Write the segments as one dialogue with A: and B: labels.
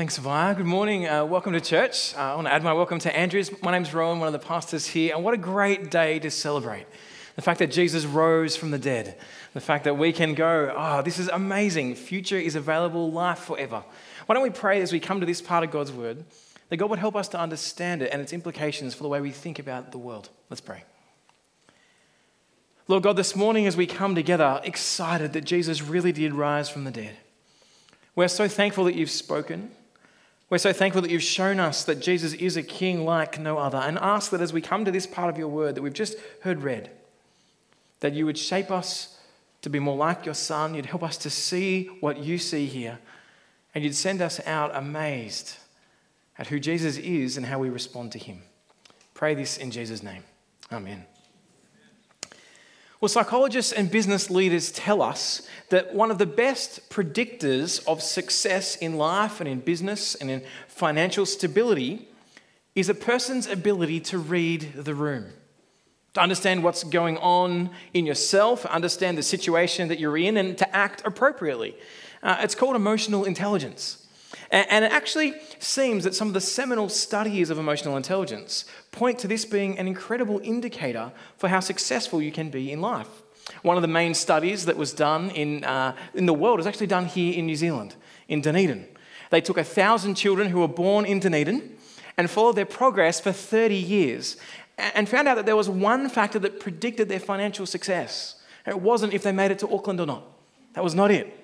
A: Thanks, Via. Good morning. Uh, welcome to church. Uh, I want to add my welcome to Andrews. My name's Rowan, one of the pastors here, and what a great day to celebrate. The fact that Jesus rose from the dead, the fact that we can go, oh, this is amazing. Future is available, life forever. Why don't we pray as we come to this part of God's word that God would help us to understand it and its implications for the way we think about the world? Let's pray. Lord God, this morning as we come together, excited that Jesus really did rise from the dead, we're so thankful that you've spoken. We're so thankful that you've shown us that Jesus is a king like no other, and ask that as we come to this part of your word that we've just heard read, that you would shape us to be more like your son, you'd help us to see what you see here, and you'd send us out amazed at who Jesus is and how we respond to him. Pray this in Jesus' name. Amen. Well, psychologists and business leaders tell us that one of the best predictors of success in life and in business and in financial stability is a person's ability to read the room, to understand what's going on in yourself, understand the situation that you're in, and to act appropriately. Uh, it's called emotional intelligence. And it actually seems that some of the seminal studies of emotional intelligence point to this being an incredible indicator for how successful you can be in life. One of the main studies that was done in, uh, in the world was actually done here in New Zealand, in Dunedin. They took a thousand children who were born in Dunedin and followed their progress for 30 years and found out that there was one factor that predicted their financial success. It wasn't if they made it to Auckland or not. That was not it.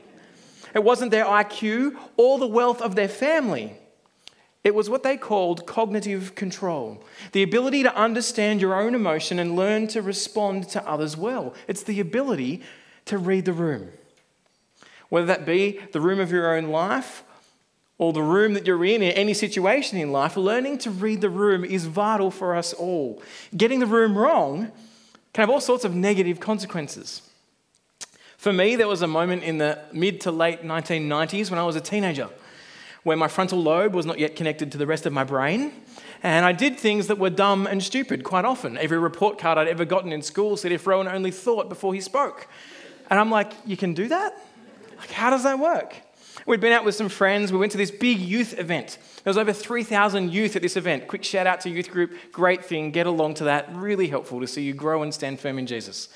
A: It wasn't their IQ or the wealth of their family. It was what they called cognitive control the ability to understand your own emotion and learn to respond to others well. It's the ability to read the room. Whether that be the room of your own life or the room that you're in, in any situation in life, learning to read the room is vital for us all. Getting the room wrong can have all sorts of negative consequences. For me, there was a moment in the mid to late 1990s when I was a teenager where my frontal lobe was not yet connected to the rest of my brain. And I did things that were dumb and stupid quite often. Every report card I'd ever gotten in school said if Rowan only thought before he spoke. And I'm like, you can do that? Like, how does that work? We'd been out with some friends. We went to this big youth event. There was over 3,000 youth at this event. Quick shout out to youth group. Great thing. Get along to that. Really helpful to see you grow and stand firm in Jesus.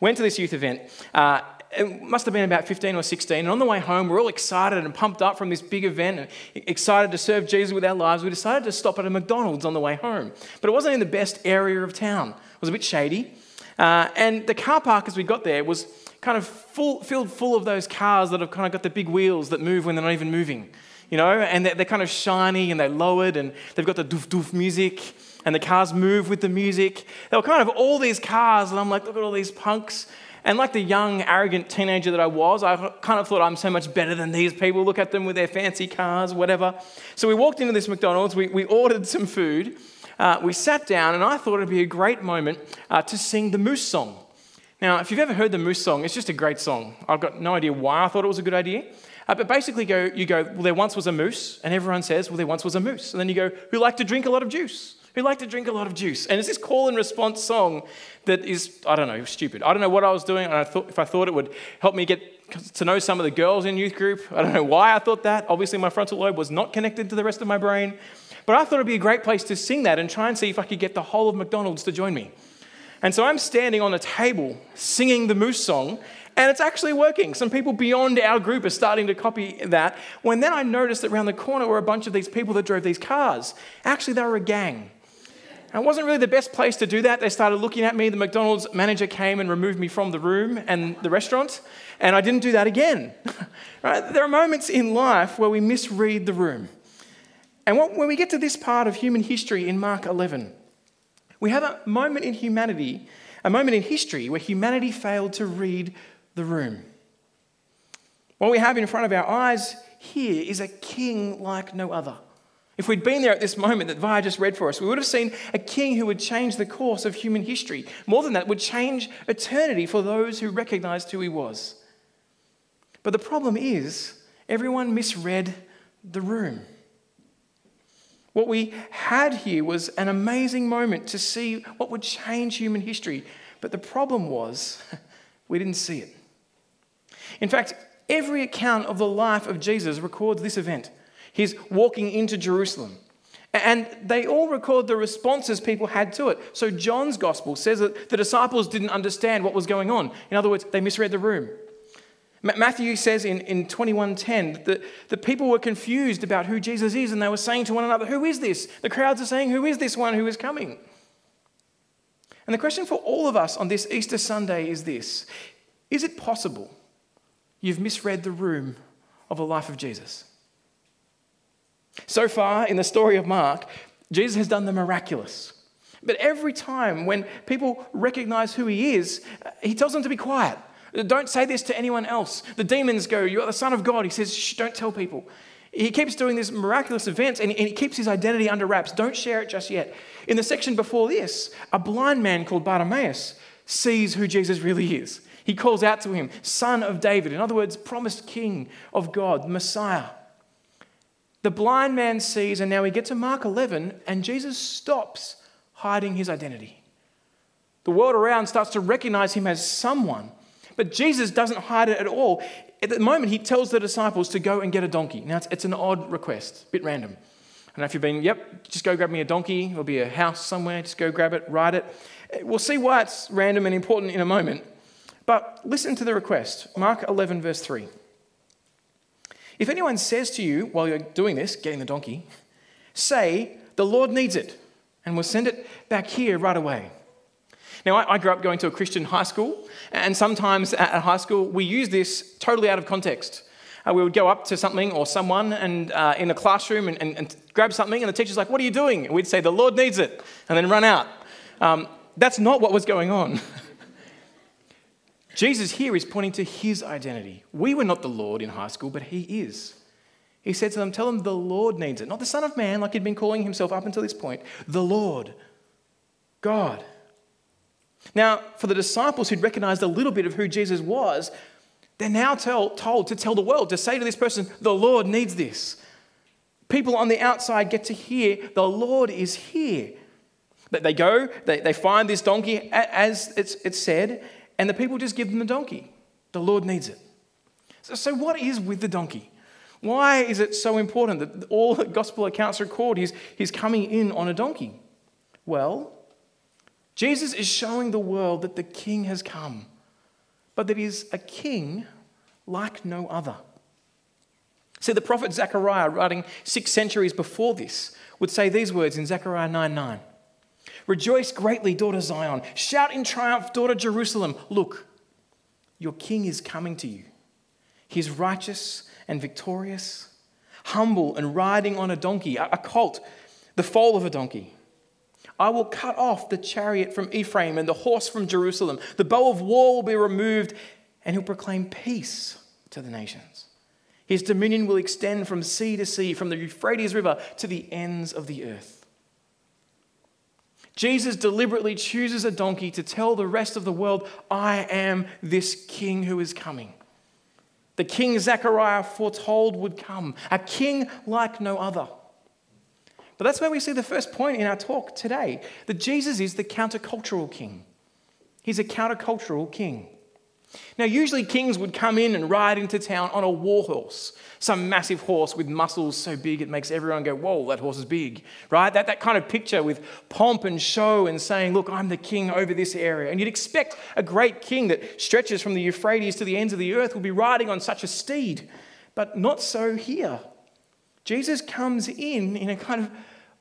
A: Went to this youth event. Uh, it must have been about 15 or 16. And on the way home, we're all excited and pumped up from this big event, and excited to serve Jesus with our lives. We decided to stop at a McDonald's on the way home. But it wasn't in the best area of town, it was a bit shady. Uh, and the car park, as we got there, was kind of full, filled full of those cars that have kind of got the big wheels that move when they're not even moving. You know, and they're, they're kind of shiny and they're lowered, and they've got the doof doof music, and the cars move with the music. There were kind of all these cars, and I'm like, look at all these punks and like the young, arrogant teenager that I was, I kind of thought I'm so much better than these people. Look at them with their fancy cars, whatever. So we walked into this McDonald's, we, we ordered some food, uh, we sat down, and I thought it'd be a great moment uh, to sing the Moose song. Now, if you've ever heard the Moose song, it's just a great song. I've got no idea why I thought it was a good idea. Uh, but basically, go, you go, well, there once was a moose, and everyone says, well, there once was a moose. And then you go, who liked to drink a lot of juice? Who like to drink a lot of juice? And it's this call and response song that is, I don't know, stupid. I don't know what I was doing. I thought, if I thought it would help me get to know some of the girls in youth group, I don't know why I thought that. Obviously, my frontal lobe was not connected to the rest of my brain. But I thought it'd be a great place to sing that and try and see if I could get the whole of McDonald's to join me. And so I'm standing on a table singing the Moose song, and it's actually working. Some people beyond our group are starting to copy that. When then I noticed that around the corner were a bunch of these people that drove these cars. Actually, they were a gang. And it wasn't really the best place to do that. They started looking at me. The McDonald's manager came and removed me from the room and the restaurant, and I didn't do that again. right? There are moments in life where we misread the room. And when we get to this part of human history in Mark 11, we have a moment in humanity, a moment in history where humanity failed to read the room. What we have in front of our eyes here is a king like no other. If we'd been there at this moment that Via just read for us, we would have seen a king who would change the course of human history. More than that, would change eternity for those who recognized who he was. But the problem is, everyone misread the room. What we had here was an amazing moment to see what would change human history. But the problem was, we didn't see it. In fact, every account of the life of Jesus records this event. He's walking into Jerusalem. And they all record the responses people had to it. So John's gospel says that the disciples didn't understand what was going on. In other words, they misread the room. Matthew says in, in 2110 that the people were confused about who Jesus is and they were saying to one another, Who is this? The crowds are saying, Who is this one who is coming? And the question for all of us on this Easter Sunday is this Is it possible you've misread the room of the life of Jesus? So far in the story of Mark, Jesus has done the miraculous. But every time when people recognize who he is, he tells them to be quiet. Don't say this to anyone else. The demons go, You are the Son of God. He says, Shh, don't tell people. He keeps doing these miraculous events and he keeps his identity under wraps. Don't share it just yet. In the section before this, a blind man called Bartimaeus sees who Jesus really is. He calls out to him, Son of David. In other words, promised King of God, Messiah. The blind man sees, and now we get to Mark 11, and Jesus stops hiding his identity. The world around starts to recognize him as someone, but Jesus doesn't hide it at all. At the moment, he tells the disciples to go and get a donkey. Now, it's, it's an odd request, a bit random. I don't know if you've been, yep, just go grab me a donkey. There'll be a house somewhere, just go grab it, ride it. Eh, we'll see why it's random and important in a moment. But listen to the request Mark 11, verse 3. If anyone says to you while you're doing this, getting the donkey, say, The Lord needs it, and we'll send it back here right away. Now, I, grew up going to a Christian high school, and sometimes at high school, we use this totally out of context. Uh, we would go up to something or someone and uh, in a classroom and, and, and, grab something, and the teacher's like, What are you doing? And we'd say, The Lord needs it, and then run out. Um, that's not what was going on. Jesus here is pointing to his identity. We were not the Lord in high school, but he is. He said to them, Tell them the Lord needs it. Not the Son of Man, like he'd been calling himself up until this point. The Lord, God. Now, for the disciples who'd recognized a little bit of who Jesus was, they're now tell, told to tell the world, to say to this person, The Lord needs this. People on the outside get to hear, The Lord is here. But they go, they, they find this donkey, as it's, it's said, and the people just give them the donkey. The Lord needs it. So, so what is with the donkey? Why is it so important that all the gospel accounts record he's, he's coming in on a donkey? Well, Jesus is showing the world that the king has come, but that he's a king like no other. See, the prophet Zechariah, writing six centuries before this, would say these words in Zechariah 9 9. Rejoice greatly, daughter Zion. Shout in triumph, daughter Jerusalem. Look, your king is coming to you. He's righteous and victorious, humble and riding on a donkey, a colt, the foal of a donkey. I will cut off the chariot from Ephraim and the horse from Jerusalem. The bow of war will be removed, and he'll proclaim peace to the nations. His dominion will extend from sea to sea, from the Euphrates River to the ends of the earth. Jesus deliberately chooses a donkey to tell the rest of the world, I am this king who is coming. The king Zechariah foretold would come, a king like no other. But that's where we see the first point in our talk today that Jesus is the countercultural king. He's a countercultural king. Now, usually kings would come in and ride into town on a war horse, some massive horse with muscles so big it makes everyone go, Whoa, that horse is big, right? That, that kind of picture with pomp and show and saying, Look, I'm the king over this area. And you'd expect a great king that stretches from the Euphrates to the ends of the earth would be riding on such a steed, but not so here. Jesus comes in in a kind of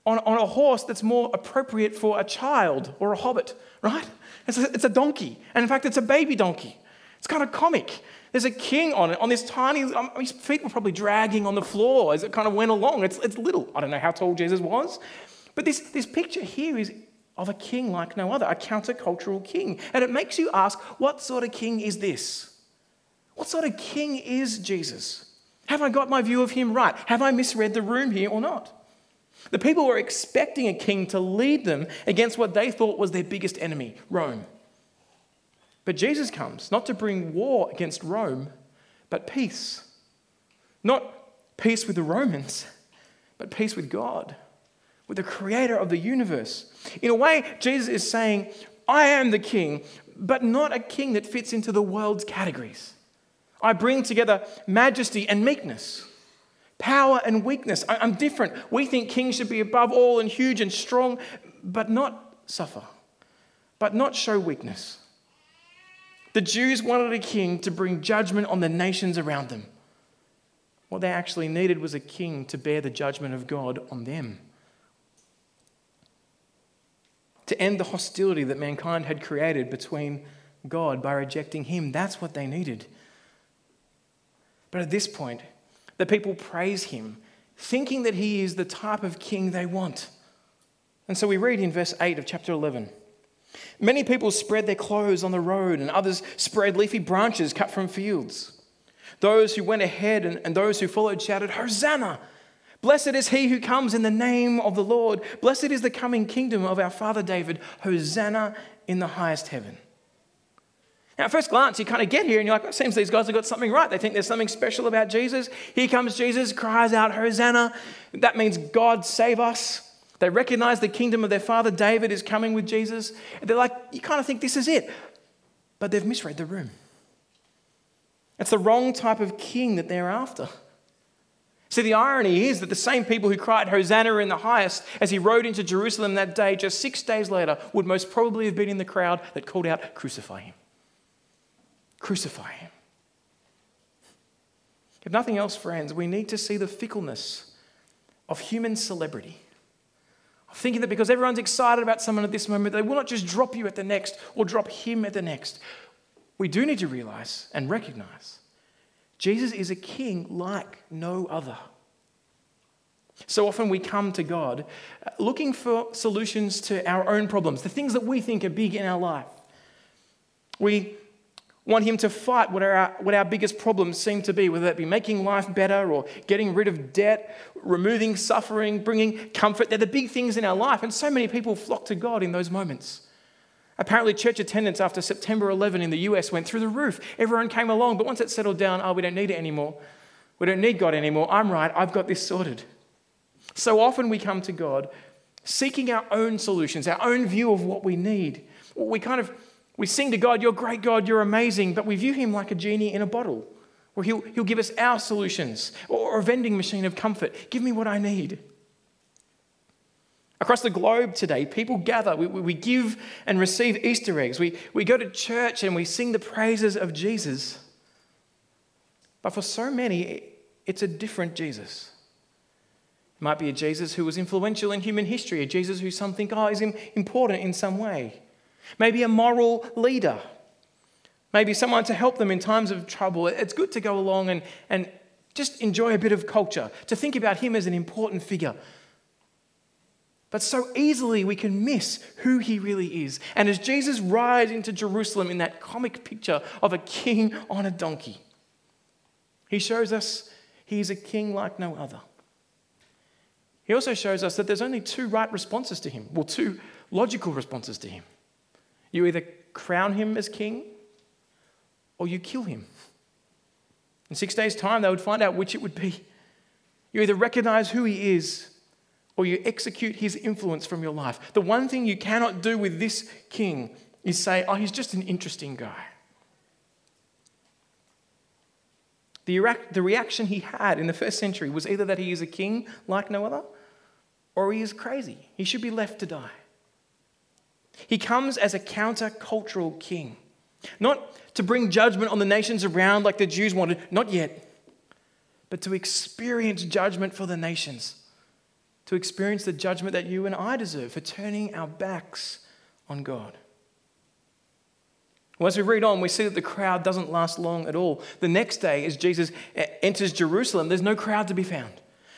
A: on, on a horse that's more appropriate for a child or a hobbit, right? It's a, it's a donkey. And in fact, it's a baby donkey. It's kind of comic. There's a king on it, on this tiny, um, his feet were probably dragging on the floor as it kind of went along. It's, it's little. I don't know how tall Jesus was. But this, this picture here is of a king like no other, a countercultural king. And it makes you ask, what sort of king is this? What sort of king is Jesus? Have I got my view of him right? Have I misread the room here or not? The people were expecting a king to lead them against what they thought was their biggest enemy, Rome. But Jesus comes not to bring war against Rome, but peace. Not peace with the Romans, but peace with God, with the creator of the universe. In a way, Jesus is saying, I am the king, but not a king that fits into the world's categories. I bring together majesty and meekness, Power and weakness. I'm different. We think kings should be above all and huge and strong, but not suffer, but not show weakness. The Jews wanted a king to bring judgment on the nations around them. What they actually needed was a king to bear the judgment of God on them. To end the hostility that mankind had created between God by rejecting Him. That's what they needed. But at this point, the people praise Him, thinking that He is the type of king they want. And so we read in verse 8 of chapter 11 Many people spread their clothes on the road, and others spread leafy branches cut from fields. Those who went ahead and, and those who followed shouted, Hosanna! Blessed is he who comes in the name of the Lord. Blessed is the coming kingdom of our father David. Hosanna in the highest heaven. Now, at first glance, you kind of get here and you're like, it seems these guys have got something right. They think there's something special about Jesus. Here comes Jesus, cries out, Hosanna. That means God save us. They recognize the kingdom of their father David is coming with Jesus. They're like, you kind of think this is it. But they've misread the room. It's the wrong type of king that they're after. See, the irony is that the same people who cried Hosanna in the highest as he rode into Jerusalem that day, just six days later, would most probably have been in the crowd that called out, Crucify him. Crucify him. If nothing else, friends, we need to see the fickleness of human celebrity. Thinking that because everyone's excited about someone at this moment, they will not just drop you at the next or drop him at the next we do need to realize and recognize Jesus is a king like no other. So often we come to God uh, looking for solutions to our own problems, the things that we think are big in our life. We want Him to fight what our, what our biggest problems seem to be, whether that be making life better or getting rid of debt, removing suffering, bringing comfort. They're the big things in our life, and so many people flock to God in those moments. Apparently, church attendance after September 11 in the US went through the roof. Everyone came along, but once it settled down, oh, we don't need it anymore. We don't need God anymore. I'm right, I've got this sorted. So often we come to God seeking our own solutions, our own view of what we need. We kind of we sing to God, You're great, God, you're amazing, but we view him like a genie in a bottle, where he'll, he'll give us our solutions, or a vending machine of comfort. Give me what I need. Across the globe today, people gather, we, we give and receive Easter eggs. We, we go to church and we sing the praises of Jesus. But for so many, it's a different Jesus. It might be a Jesus who was influential in human history, a Jesus who some think, oh, is important in some way. Maybe a moral leader. Maybe someone to help them in times of trouble. It's good to go along and, and just enjoy a bit of culture, to think about him as an important figure. But so easily we can miss who he really is. And as Jesus rides into Jerusalem in that comic picture of a king on a donkey, he shows us he is a king like no other. He also shows us that there's only two right responses to him, well, two logical responses to him. You either crown him as king or you kill him. In six days' time, they would find out which it would be. You either recognize who he is or you execute his influence from your life. The one thing you cannot do with this king is say, oh, he's just an interesting guy. The, the reaction he had in the first century was either that he is a king like no other, or he is crazy. He should be left to die. He comes as a counter-cultural king, not to bring judgment on the nations around like the Jews wanted, not yet, but to experience judgment for the nations to experience the judgment that you and I deserve for turning our backs on God. Well, as we read on, we see that the crowd doesn't last long at all. The next day, as Jesus enters Jerusalem, there's no crowd to be found.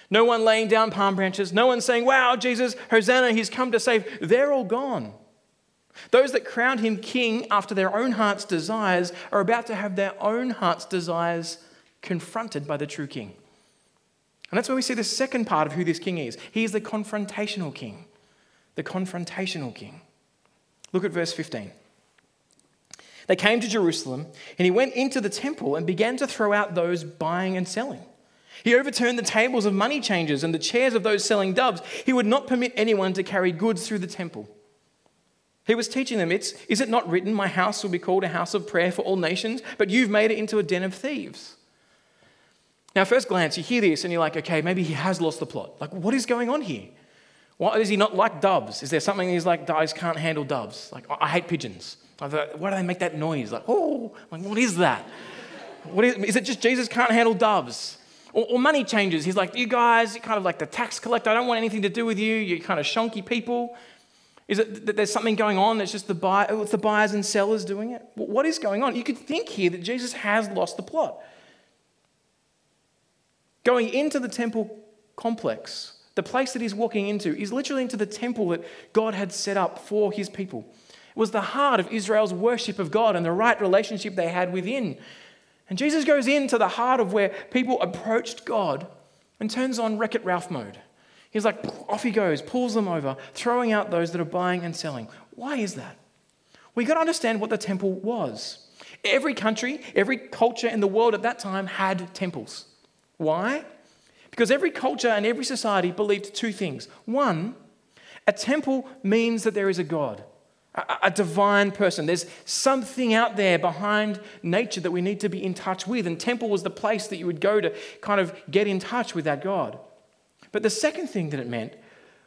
A: No one laying down palm branches, no one saying, Wow, Jesus, Hosanna, he's come to save. They're all gone. Those that crowned him king after their own heart's desires are about to have their own heart's desires confronted by the true king. And that's where we see the second part of who this king is. He is the confrontational king. The confrontational king. Look at verse 15. They came to Jerusalem, and he went into the temple and began to throw out those buying and selling. He overturned the tables of money changers and the chairs of those selling doves. He would not permit anyone to carry goods through the temple. He was teaching them, it's, Is it not written, My house will be called a house of prayer for all nations, but you've made it into a den of thieves? Now, first glance, you hear this and you're like, okay, maybe he has lost the plot. Like, what is going on here? Why is he not like doves? Is there something he's like, doves can't handle doves? Like, I hate pigeons. Why do they make that noise? Like, oh, like, what is that? What is, is it just Jesus can't handle doves? Or, or, money changes. He's like, you guys, you're kind of like the tax collector. I don't want anything to do with you. You're kind of shonky people. Is it that there's something going on that's just the, buy, oh, it's the buyers and sellers doing it? What is going on? You could think here that Jesus has lost the plot. Going into the temple complex, the place that he's walking into, is literally into the temple that God had set up for his people. It was the heart of Israel's worship of God and the right relationship they had within. And Jesus goes into the heart of where people approached God and turns on Wreck It Ralph mode. He's like, off he goes, pulls them over, throwing out those that are buying and selling. Why is that? We got to understand what the temple was. Every country, every culture in the world at that time had temples. Why? Because every culture and every society believed two things. One, a temple means that there is a God, a, a, divine person. There's something out there behind nature that we need to be in touch with. And temple was the place that you would go to kind of get in touch with that God. But the second thing that it meant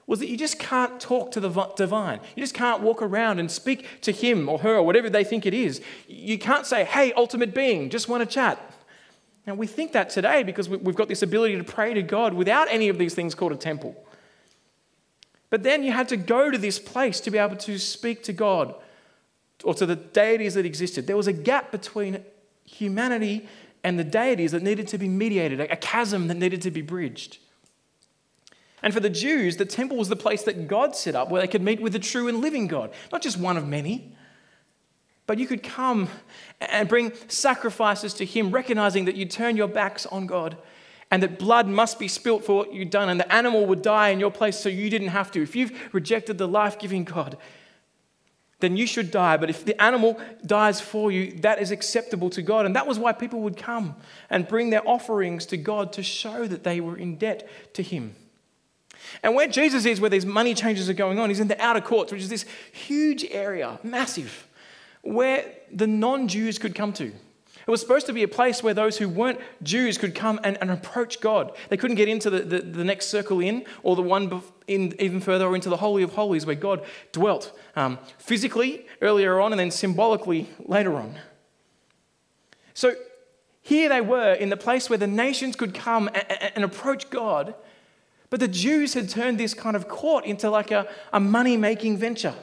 A: was that you just can't talk to the divine. You just can't walk around and speak to him or her or whatever they think it is. You can't say, hey, ultimate being, just want to chat. Now, we think that today because we've got this ability to pray to God without any of these things called a temple. But then you had to go to this place to be able to speak to God or to the deities that existed. There was a gap between humanity and the deities that needed to be mediated, a chasm that needed to be bridged. And for the Jews, the temple was the place that God set up where they could meet with the true and living God, not just one of many. But you could come and bring sacrifices to Him, recognizing that you turn your backs on God and that blood must be spilt for what you've done, and the animal would die in your place so you didn't have to. If you've rejected the life giving God, then you should die. But if the animal dies for you, that is acceptable to God. And that was why people would come and bring their offerings to God to show that they were in debt to Him. And where Jesus is, where these money changes are going on, he's in the outer courts, which is this huge area, massive where the non Jews could come to. It was supposed to be a place where those who weren't Jews could come and, and approach God. They couldn't get into the, the, the, next circle in, or the one in, even further, or into the Holy of Holies where God dwelt um, physically earlier on and then symbolically later on. So here they were in the place where the nations could come and, and approach God, but the Jews had turned this kind of court into like a, a money making venture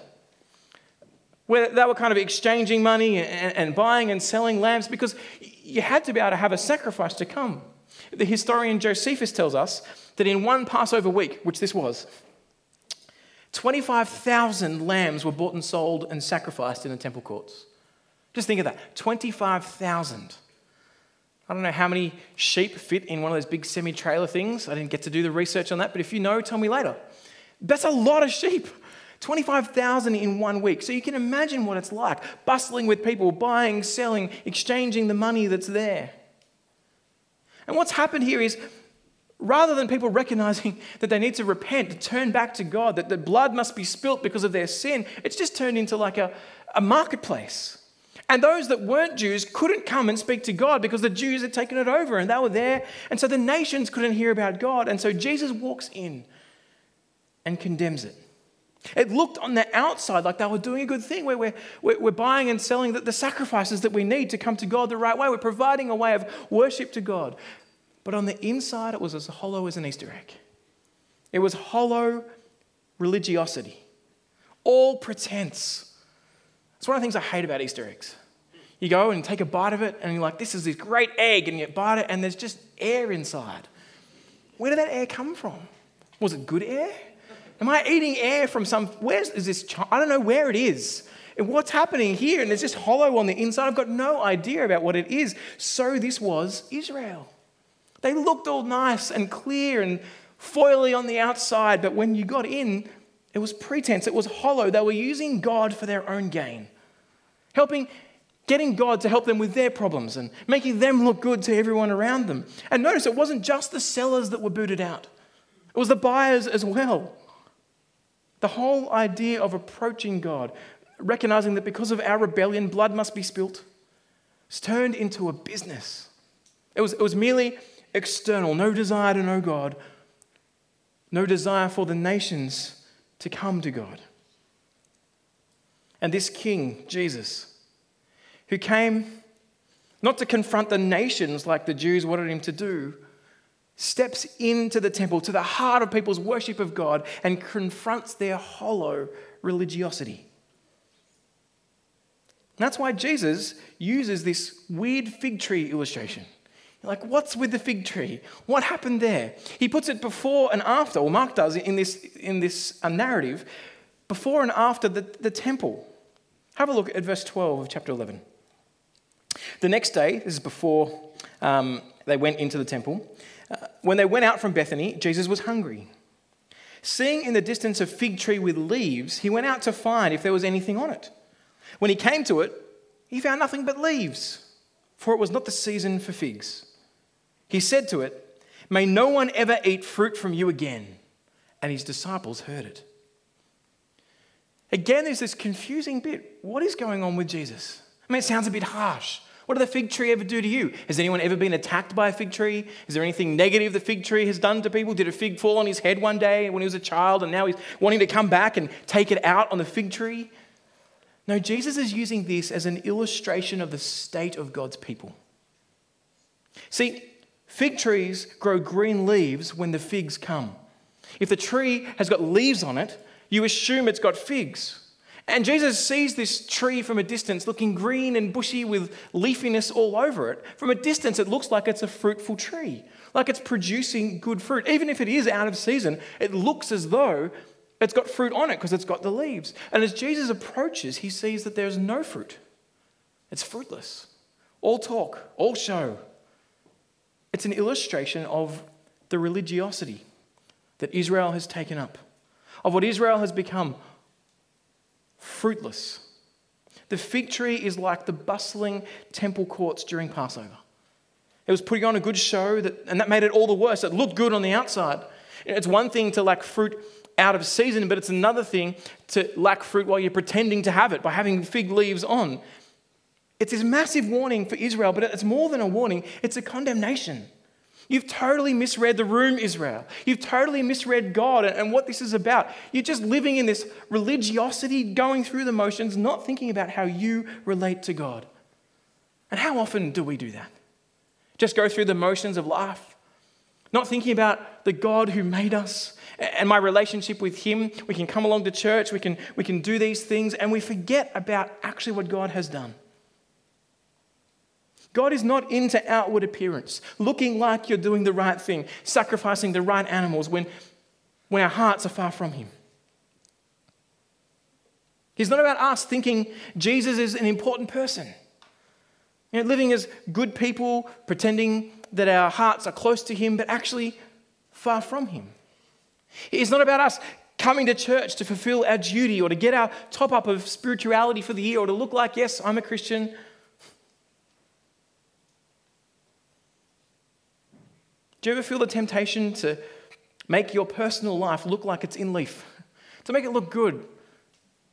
A: where they were kind of exchanging money and, and, buying and selling lambs because you had to be able to have a sacrifice to come. The historian Josephus tells us that in one Passover week, which this was, 25,000 lambs were bought and sold and sacrificed in the temple courts. Just think of that 25,000. I don't know how many sheep fit in one of those big semi trailer things. I didn't get to do the research on that, but if you know, tell me later. That's a lot of sheep. 25,000 in one week. So you can imagine what it's like bustling with people, buying, selling, exchanging the money that's there. And what's happened here is rather than people recognizing that they need to repent, to turn back to God, that the blood must be spilt because of their sin, it's just turned into like a, a marketplace. And those that weren't Jews couldn't come and speak to God because the Jews had taken it over and they were there. And so the nations couldn't hear about God. And so Jesus walks in and condemns it. It looked on the outside like they were doing a good thing, where we're, we're buying and selling the, the sacrifices that we need to come to God the right way. We're providing a way of worship to God. But on the inside, it was as hollow as an Easter egg. It was hollow religiosity, all pretense. It's one of the things I hate about Easter eggs. You go and take a bite of it, and you're like, this is this great egg, and you bite it, and there's just air inside. Where did that air come from? Was it good air? Am I eating air from some, where is this, I don't know where it is. And what's happening here? And it's just hollow on the inside. I've got no idea about what it is. So this was Israel. They looked all nice and clear and foily on the outside, but when you got in, it was pretense, it was hollow. They were using God for their own gain, helping, getting God to help them with their problems and making them look good to everyone around them. And notice it wasn't just the sellers that were booted out, it was the buyers as well. The whole idea of approaching God, recognizing that because of our rebellion, blood must be spilt, it's turned into a business. It was, it was merely external, no desire to know God, no desire for the nations to come to God. And this king, Jesus, who came not to confront the nations like the Jews wanted him to do, steps into the temple, to the heart of people's worship of God, and confronts their hollow religiosity. That's why Jesus uses this weird fig tree illustration. Like, what's with the fig tree? What happened there? He puts it before and after, or Mark does in this, in this uh, narrative, before and after the, the temple. Have a look at verse 12 of chapter 11. The next day, this is before um, they went into the temple, uh, when they went out from Bethany, Jesus was hungry. Seeing in the distance a fig tree with leaves, he went out to find if there was anything on it. When he came to it, he found nothing but leaves, for it was not the season for figs. He said to it, May no one ever eat fruit from you again. And his disciples heard it. Again, there's this confusing bit. What is going on with Jesus? I mean, it sounds a bit harsh. What did the fig tree ever do to you? Has anyone ever been attacked by a fig tree? Is there anything negative the fig tree has done to people? Did a fig fall on his head one day when he was a child and now he's wanting to come back and take it out on the fig tree? No, Jesus is using this as an illustration of the state of God's people. See, fig trees grow green leaves when the figs come. If the tree has got leaves on it, you assume it's got figs. And Jesus sees this tree from a distance, looking green and bushy with leafiness all over it. From a distance, it looks like it's a fruitful tree, like it's producing good fruit. Even if it is out of season, it looks as though it's got fruit on it because it's got the leaves. And as Jesus approaches, he sees that there's no fruit, it's fruitless. All talk, all show. It's an illustration of the religiosity that Israel has taken up, of what Israel has become fruitless. The fig tree is like the bustling temple courts during Passover. It was putting on a good show, that, and that made it all the worse. It looked good on the outside. It's one thing to lack fruit out of season, but it's another thing to lack fruit while you're pretending to have it by having fig leaves on. It's this massive warning for Israel, but it's more than a warning, it's a condemnation. You've totally misread the room, Israel. You've totally misread God and what this is about. You're just living in this religiosity, going through the motions, not thinking about how you relate to God. And how often do we do that? Just go through the motions of life, not thinking about the God who made us and my relationship with Him. We can come along to church, we can, we can do these things, and we forget about actually what God has done. God is not into outward appearance, looking like you're doing the right thing, sacrificing the right animals when, when our hearts are far from Him. He's not about us thinking Jesus is an important person. You know, living as good people, pretending that our hearts are close to Him, but actually far from Him. It's not about us coming to church to fulfill our duty or to get our top up of spirituality for the year or to look like, yes, I'm a Christian, Do you ever feel the temptation to make your personal life look like it's in leaf? To make it look good,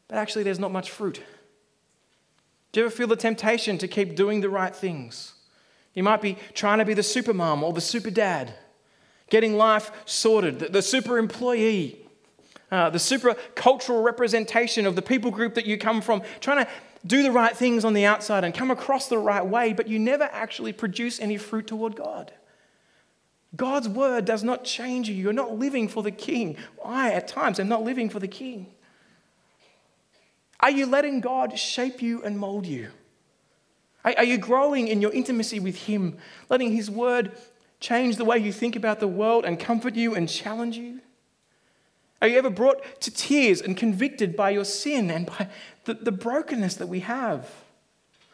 A: but actually there's not much fruit? Do you ever feel the temptation to keep doing the right things? You might be trying to be the super mom or the super dad, getting life sorted, the, the super employee, uh, the super cultural representation of the people group that you come from, trying to do the right things on the outside and come across the right way, but you never actually produce any fruit toward God. God's word does not change you. You're not living for the king. I, at times, am not living for the king. Are you letting God shape you and mold you? Are you growing in your intimacy with Him, letting His word change the way you think about the world and comfort you and challenge you? Are you ever brought to tears and convicted by your sin and by the, the brokenness that we have?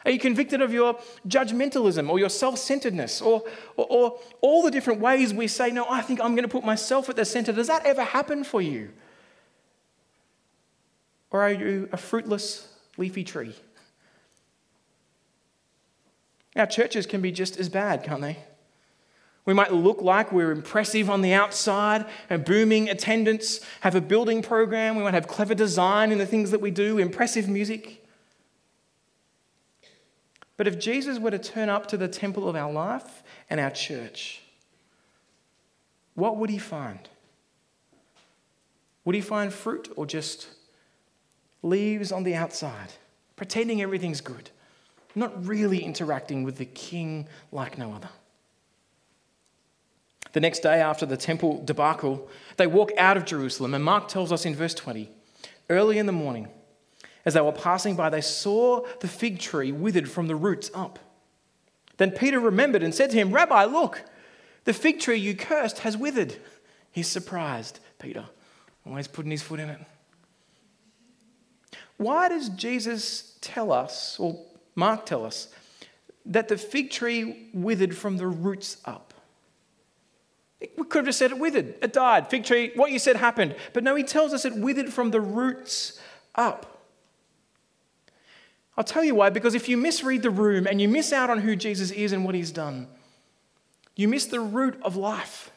A: Are you convicted of your judgmentalism or your self centeredness or, or, or, all the different ways we say, No, I think I'm going to put myself at the center? Does that ever happen for you? Or are you a fruitless, leafy tree? Our churches can be just as bad, can't they? We might look like we're impressive on the outside, and booming attendance, have a building program, we might have clever design in the things that we do, impressive music. But if Jesus were to turn up to the temple of our life and our church, what would he find? Would he find fruit or just leaves on the outside, pretending everything's good, not really interacting with the king like no other? The next day after the temple debacle, they walk out of Jerusalem, and Mark tells us in verse 20 early in the morning, as they were passing by, they saw the fig tree withered from the roots up. Then Peter remembered and said to him, Rabbi, look, the fig tree you cursed has withered. He's surprised, Peter, always putting his foot in it. Why does Jesus tell us, or Mark tell us, that the fig tree withered from the roots up? We could have just said it withered, it died. Fig tree, what you said happened. But no, he tells us it withered from the roots up. I'll tell you why, because if you misread the room and you miss out on who Jesus is and what he's done, you miss the root of life.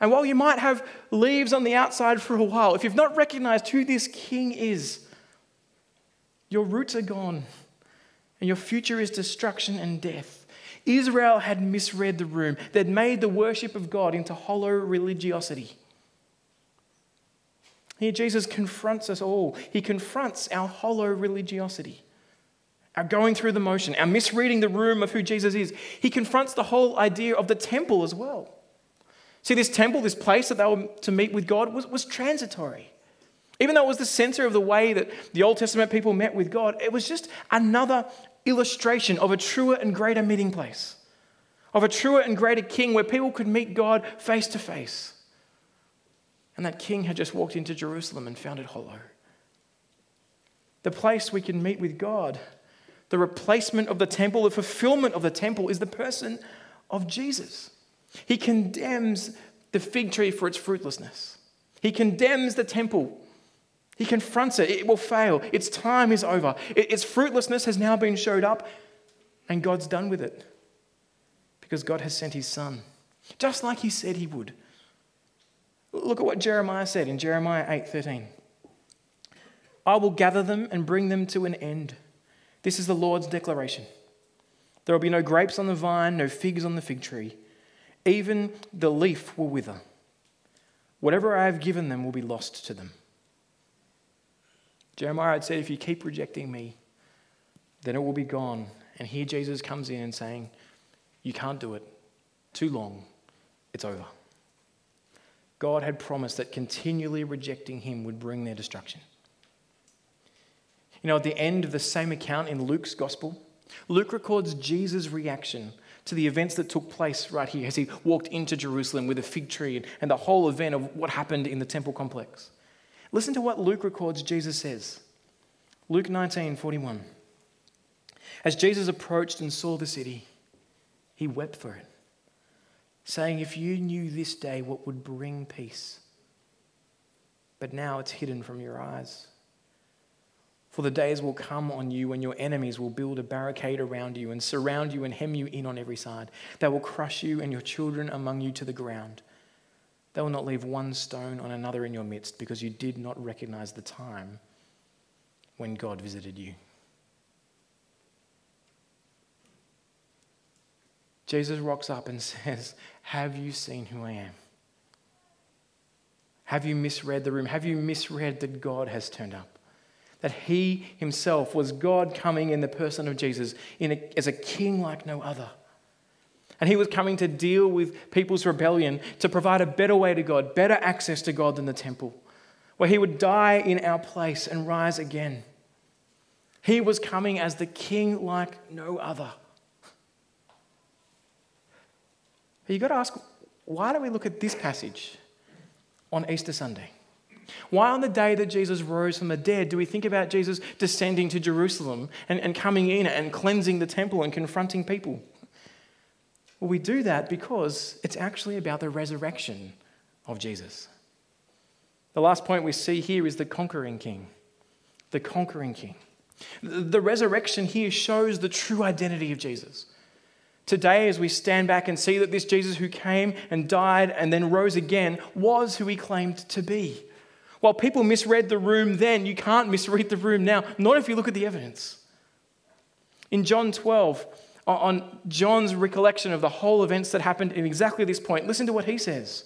A: And while you might have leaves on the outside for a while, if you've not recognized who this king is, your roots are gone and your future is destruction and death. Israel had misread the room. They'd made the worship of God into hollow religiosity. Here, Jesus confronts us all. He confronts our hollow religiosity, our going through the motion, our misreading the room of who Jesus is. He confronts the whole idea of the temple as well. See, this temple, this place that they were to meet with God, was, was transitory. Even though it was the center of the way that the Old Testament people met with God, it was just another illustration of a truer and greater meeting place, of a truer and greater king where people could meet God face to face. And that king had just walked into Jerusalem and found it hollow. The place we can meet with God, the replacement of the temple, the fulfillment of the temple is the person of Jesus. He condemns the fig tree for its fruitlessness. He condemns the temple he confronts it. It will fail. Its time is over. Its fruitlessness has now been showed up, and God's done with it because God has sent his son, just like he said he would. Look at what Jeremiah said in Jeremiah 8:13. I will gather them and bring them to an end. This is the Lord's declaration. There will be no grapes on the vine, no figs on the fig tree. Even the leaf will wither. Whatever I have given them will be lost to them. Jeremiah had said, If you keep rejecting me, then it will be gone. And here Jesus comes in and saying, You can't do it. Too long. It's over. God had promised that continually rejecting him would bring their destruction. You know, at the end of the same account in Luke's gospel, Luke records Jesus' reaction to the events that took place right here as he walked into Jerusalem with a fig tree and the whole event of what happened in the temple complex. Listen to what Luke records Jesus says. Luke 19 41. As Jesus approached and saw the city, he wept for it, saying, If you knew this day what would bring peace, but now it's hidden from your eyes. For the days will come on you when your enemies will build a barricade around you and surround you and hem you in on every side. They will crush you and your children among you to the ground they will not leave one stone on another in your midst because you did not recognize the time when God visited you. Jesus rocks up and says, Have you seen who I am? Have you misread the room? Have you misread that God has turned up? That He Himself was God coming in the person of Jesus a, as a king like no other. And he was coming to deal with people's rebellion to provide a better way to God, better access to God than the temple, where he would die in our place and rise again. He was coming as the king like no other. But you've got to ask why do we look at this passage on Easter Sunday? Why, on the day that Jesus rose from the dead, do we think about Jesus descending to Jerusalem and, and coming in and cleansing the temple and confronting people? Well, we do that because it's actually about the resurrection of Jesus. The last point we see here is the conquering king. The conquering king. The resurrection here shows the true identity of Jesus. Today, as we stand back and see that this Jesus who came and died and then rose again was who he claimed to be. While people misread the room then, you can't misread the room now, not if you look at the evidence. In John 12, on John's recollection of the whole events that happened in exactly this point. Listen to what he says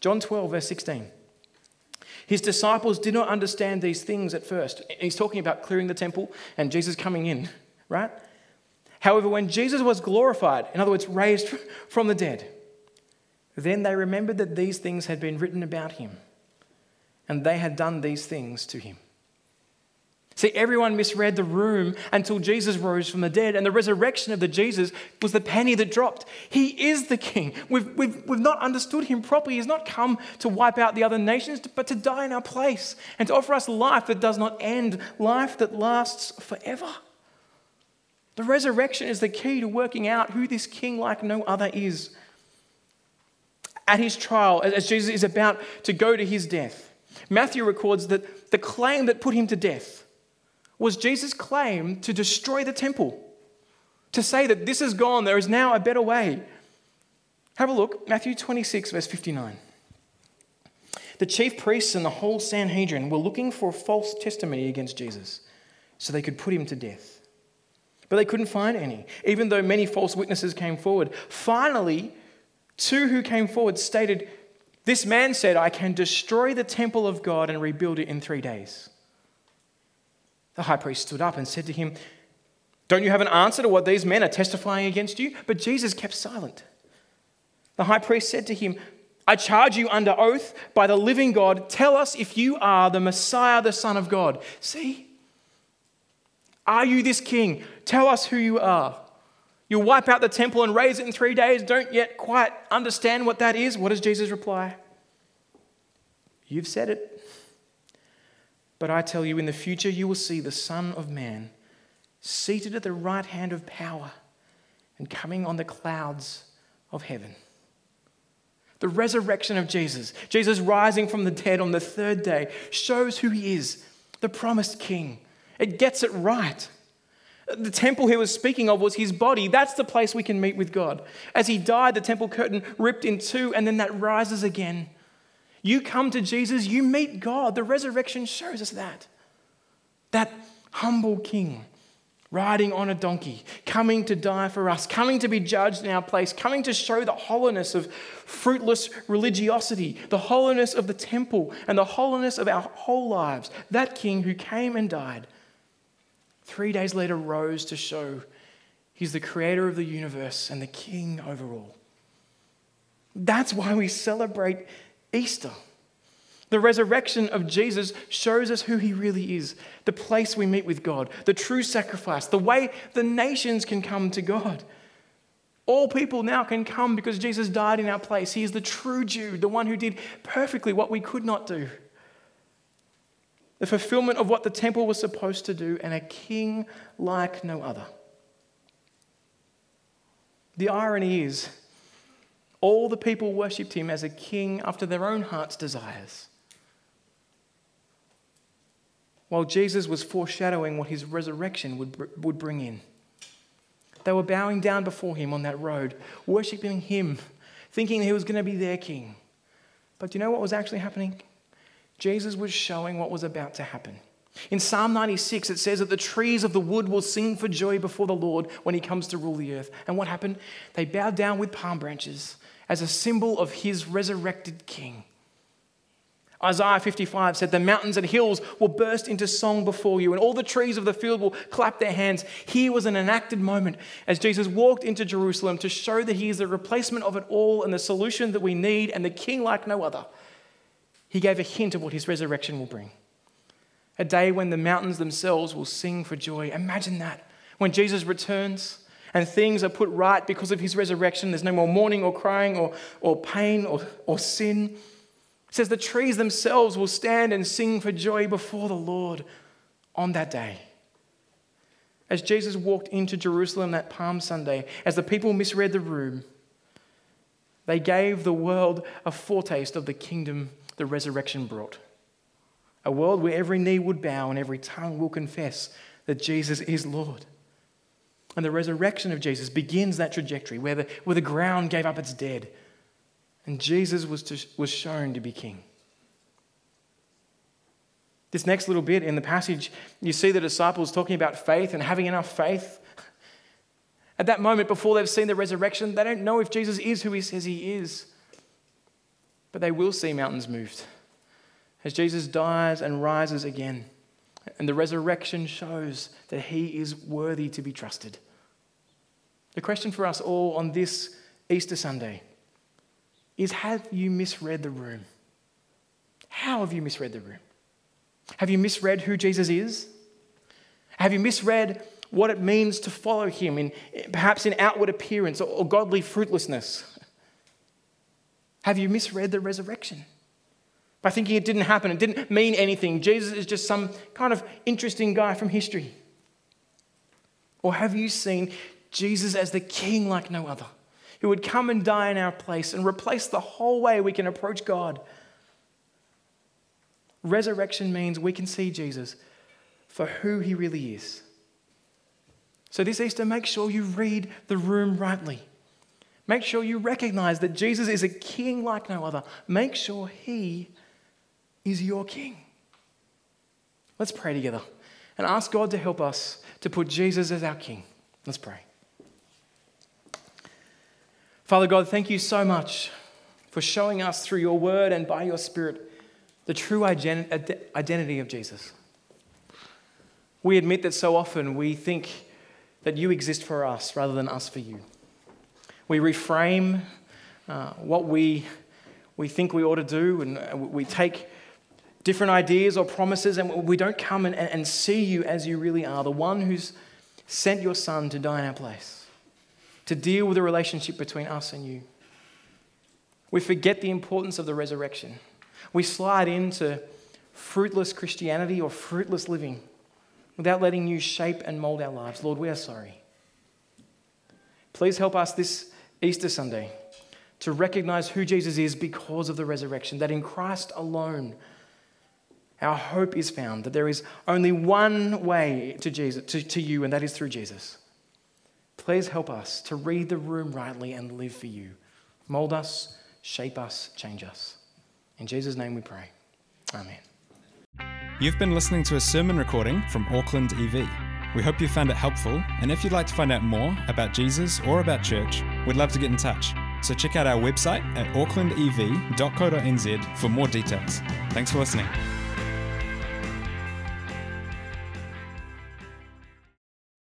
A: John 12, verse 16. His disciples did not understand these things at first. He's talking about clearing the temple and Jesus coming in, right? However, when Jesus was glorified, in other words, raised from the dead, then they remembered that these things had been written about him, and they had done these things to him. See, everyone misread the room until Jesus rose from the dead, and the resurrection of the Jesus was the penny that dropped. He is the king. We've, we've, we've not understood him properly. He's not come to wipe out the other nations, but to die in our place and to offer us life that does not end, life that lasts forever. The resurrection is the key to working out who this king like no other is. At his trial, as Jesus is about to go to his death, Matthew records that the claim that put him to death was Jesus' claim to destroy the temple, to say that this is gone, there is now a better way. Have a look, Matthew 26, verse 59. The chief priests and the whole Sanhedrin were looking for a false testimony against Jesus so they could put him to death. But they couldn't find any, even though many false witnesses came forward. Finally, two who came forward stated, This man said, I can destroy the temple of God and rebuild it in three days. The high priest stood up and said to him, Don't you have an answer to what these men are testifying against you? But Jesus kept silent. The high priest said to him, I charge you under oath by the living God, tell us if you are the Messiah, the Son of God. See? Are you this king? Tell us who you are. You'll wipe out the temple and raise it in three days. Don't yet quite understand what that is. What does Jesus reply? You've said it. But I tell you, in the future you will see the Son of Man seated at the right hand of power and coming on the clouds of heaven. The resurrection of Jesus, Jesus rising from the dead on the third day, shows who he is, the promised king. It gets it right. The temple he was speaking of was his body. That's the place we can meet with God. As he died, the temple curtain ripped in two, and then that rises again. You come to Jesus, you meet God. The resurrection shows us that. That humble king riding on a donkey, coming to die for us, coming to be judged in our place, coming to show the hollowness of fruitless religiosity, the hollowness of the temple, and the hollowness of our whole lives. That king who came and died, three days later rose to show he's the creator of the universe and the king over all. That's why we celebrate Easter. The resurrection of Jesus shows us who he really is, the place we meet with God, the true sacrifice, the way the nations can come to God. All people now can come because Jesus died in our place. He is the true Jew, the one who did perfectly what we could not do. The fulfillment of what the temple was supposed to do, and a king like no other. The irony is, all the people worshipped him as a king after their own heart's desires. While Jesus was foreshadowing what his resurrection would, would bring in. They were bowing down before him on that road, worshipping him, thinking he was going to be their king. But do you know what was actually happening? Jesus was showing what was about to happen. In Psalm 96, it says that the trees of the wood will sing for joy before the Lord when he comes to rule the earth. And what happened? They bowed down with palm branches as a symbol of his resurrected king. Isaiah 55 said, The mountains and hills will burst into song before you, and all the trees of the field will clap their hands. Here was an enacted moment as Jesus walked into Jerusalem to show that he is the replacement of it all and the solution that we need, and the king like no other. He gave a hint of what his resurrection will bring. A day when the mountains themselves will sing for joy. Imagine that. When Jesus returns, and things are put right because of his resurrection. There's no more mourning or crying or, or pain or, or sin. It says the trees themselves will stand and sing for joy before the Lord on that day. As Jesus walked into Jerusalem that Palm Sunday, as the people misread the room, they gave the world a foretaste of the kingdom the resurrection brought. A world where every knee would bow and every tongue will confess that Jesus is Lord. And the resurrection of Jesus begins that trajectory where the, where the ground gave up its dead and Jesus was, to, was shown to be king. This next little bit in the passage, you see the disciples talking about faith and having enough faith. At that moment, before they've seen the resurrection, they don't know if Jesus is who he says he is. But they will see mountains moved as Jesus dies and rises again. And the resurrection shows that he is worthy to be trusted. The question for us all on this Easter Sunday is Have you misread the room? How have you misread the room? Have you misread who Jesus is? Have you misread what it means to follow him, in, perhaps in outward appearance or, or godly fruitlessness? Have you misread the resurrection? By thinking it didn't happen, it didn't mean anything. Jesus is just some kind of interesting guy from history. Or have you seen Jesus as the king like no other, who would come and die in our place and replace the whole way we can approach God? Resurrection means we can see Jesus for who he really is. So, this Easter, make sure you read the room rightly. Make sure you recognize that Jesus is a king like no other. Make sure he is your king. Let's pray together and ask God to help us to put Jesus as our king. Let's pray. Father God, thank you so much for showing us through your word and by your spirit the true identity of Jesus. We admit that so often we think that you exist for us rather than us for you. We reframe uh, what we, we think we ought to do, and we take different ideas or promises, and we don't come and, and see you as you really are, the one who's sent your son to die in our place, to deal with the relationship between us and you. We forget the importance of the resurrection. We slide into fruitless Christianity or fruitless living without letting you shape and mold our lives. Lord, we are sorry. Please help us this Easter Sunday to recognize who Jesus is because of the resurrection, that in Christ alone, our hope is found, that there is only one way to, Jesus, to, to you, and that is through Jesus. Please help us to read the room rightly and live for you. Mold us, shape us, change us. In Jesus' name we pray. Amen.
B: You've been listening to a sermon recording from Auckland EV. We hope you found it helpful, and if you'd like to find out more about Jesus or about church, we'd love to get in touch. So check out our website at aucklandev.co.nz for more details. Thanks for listening.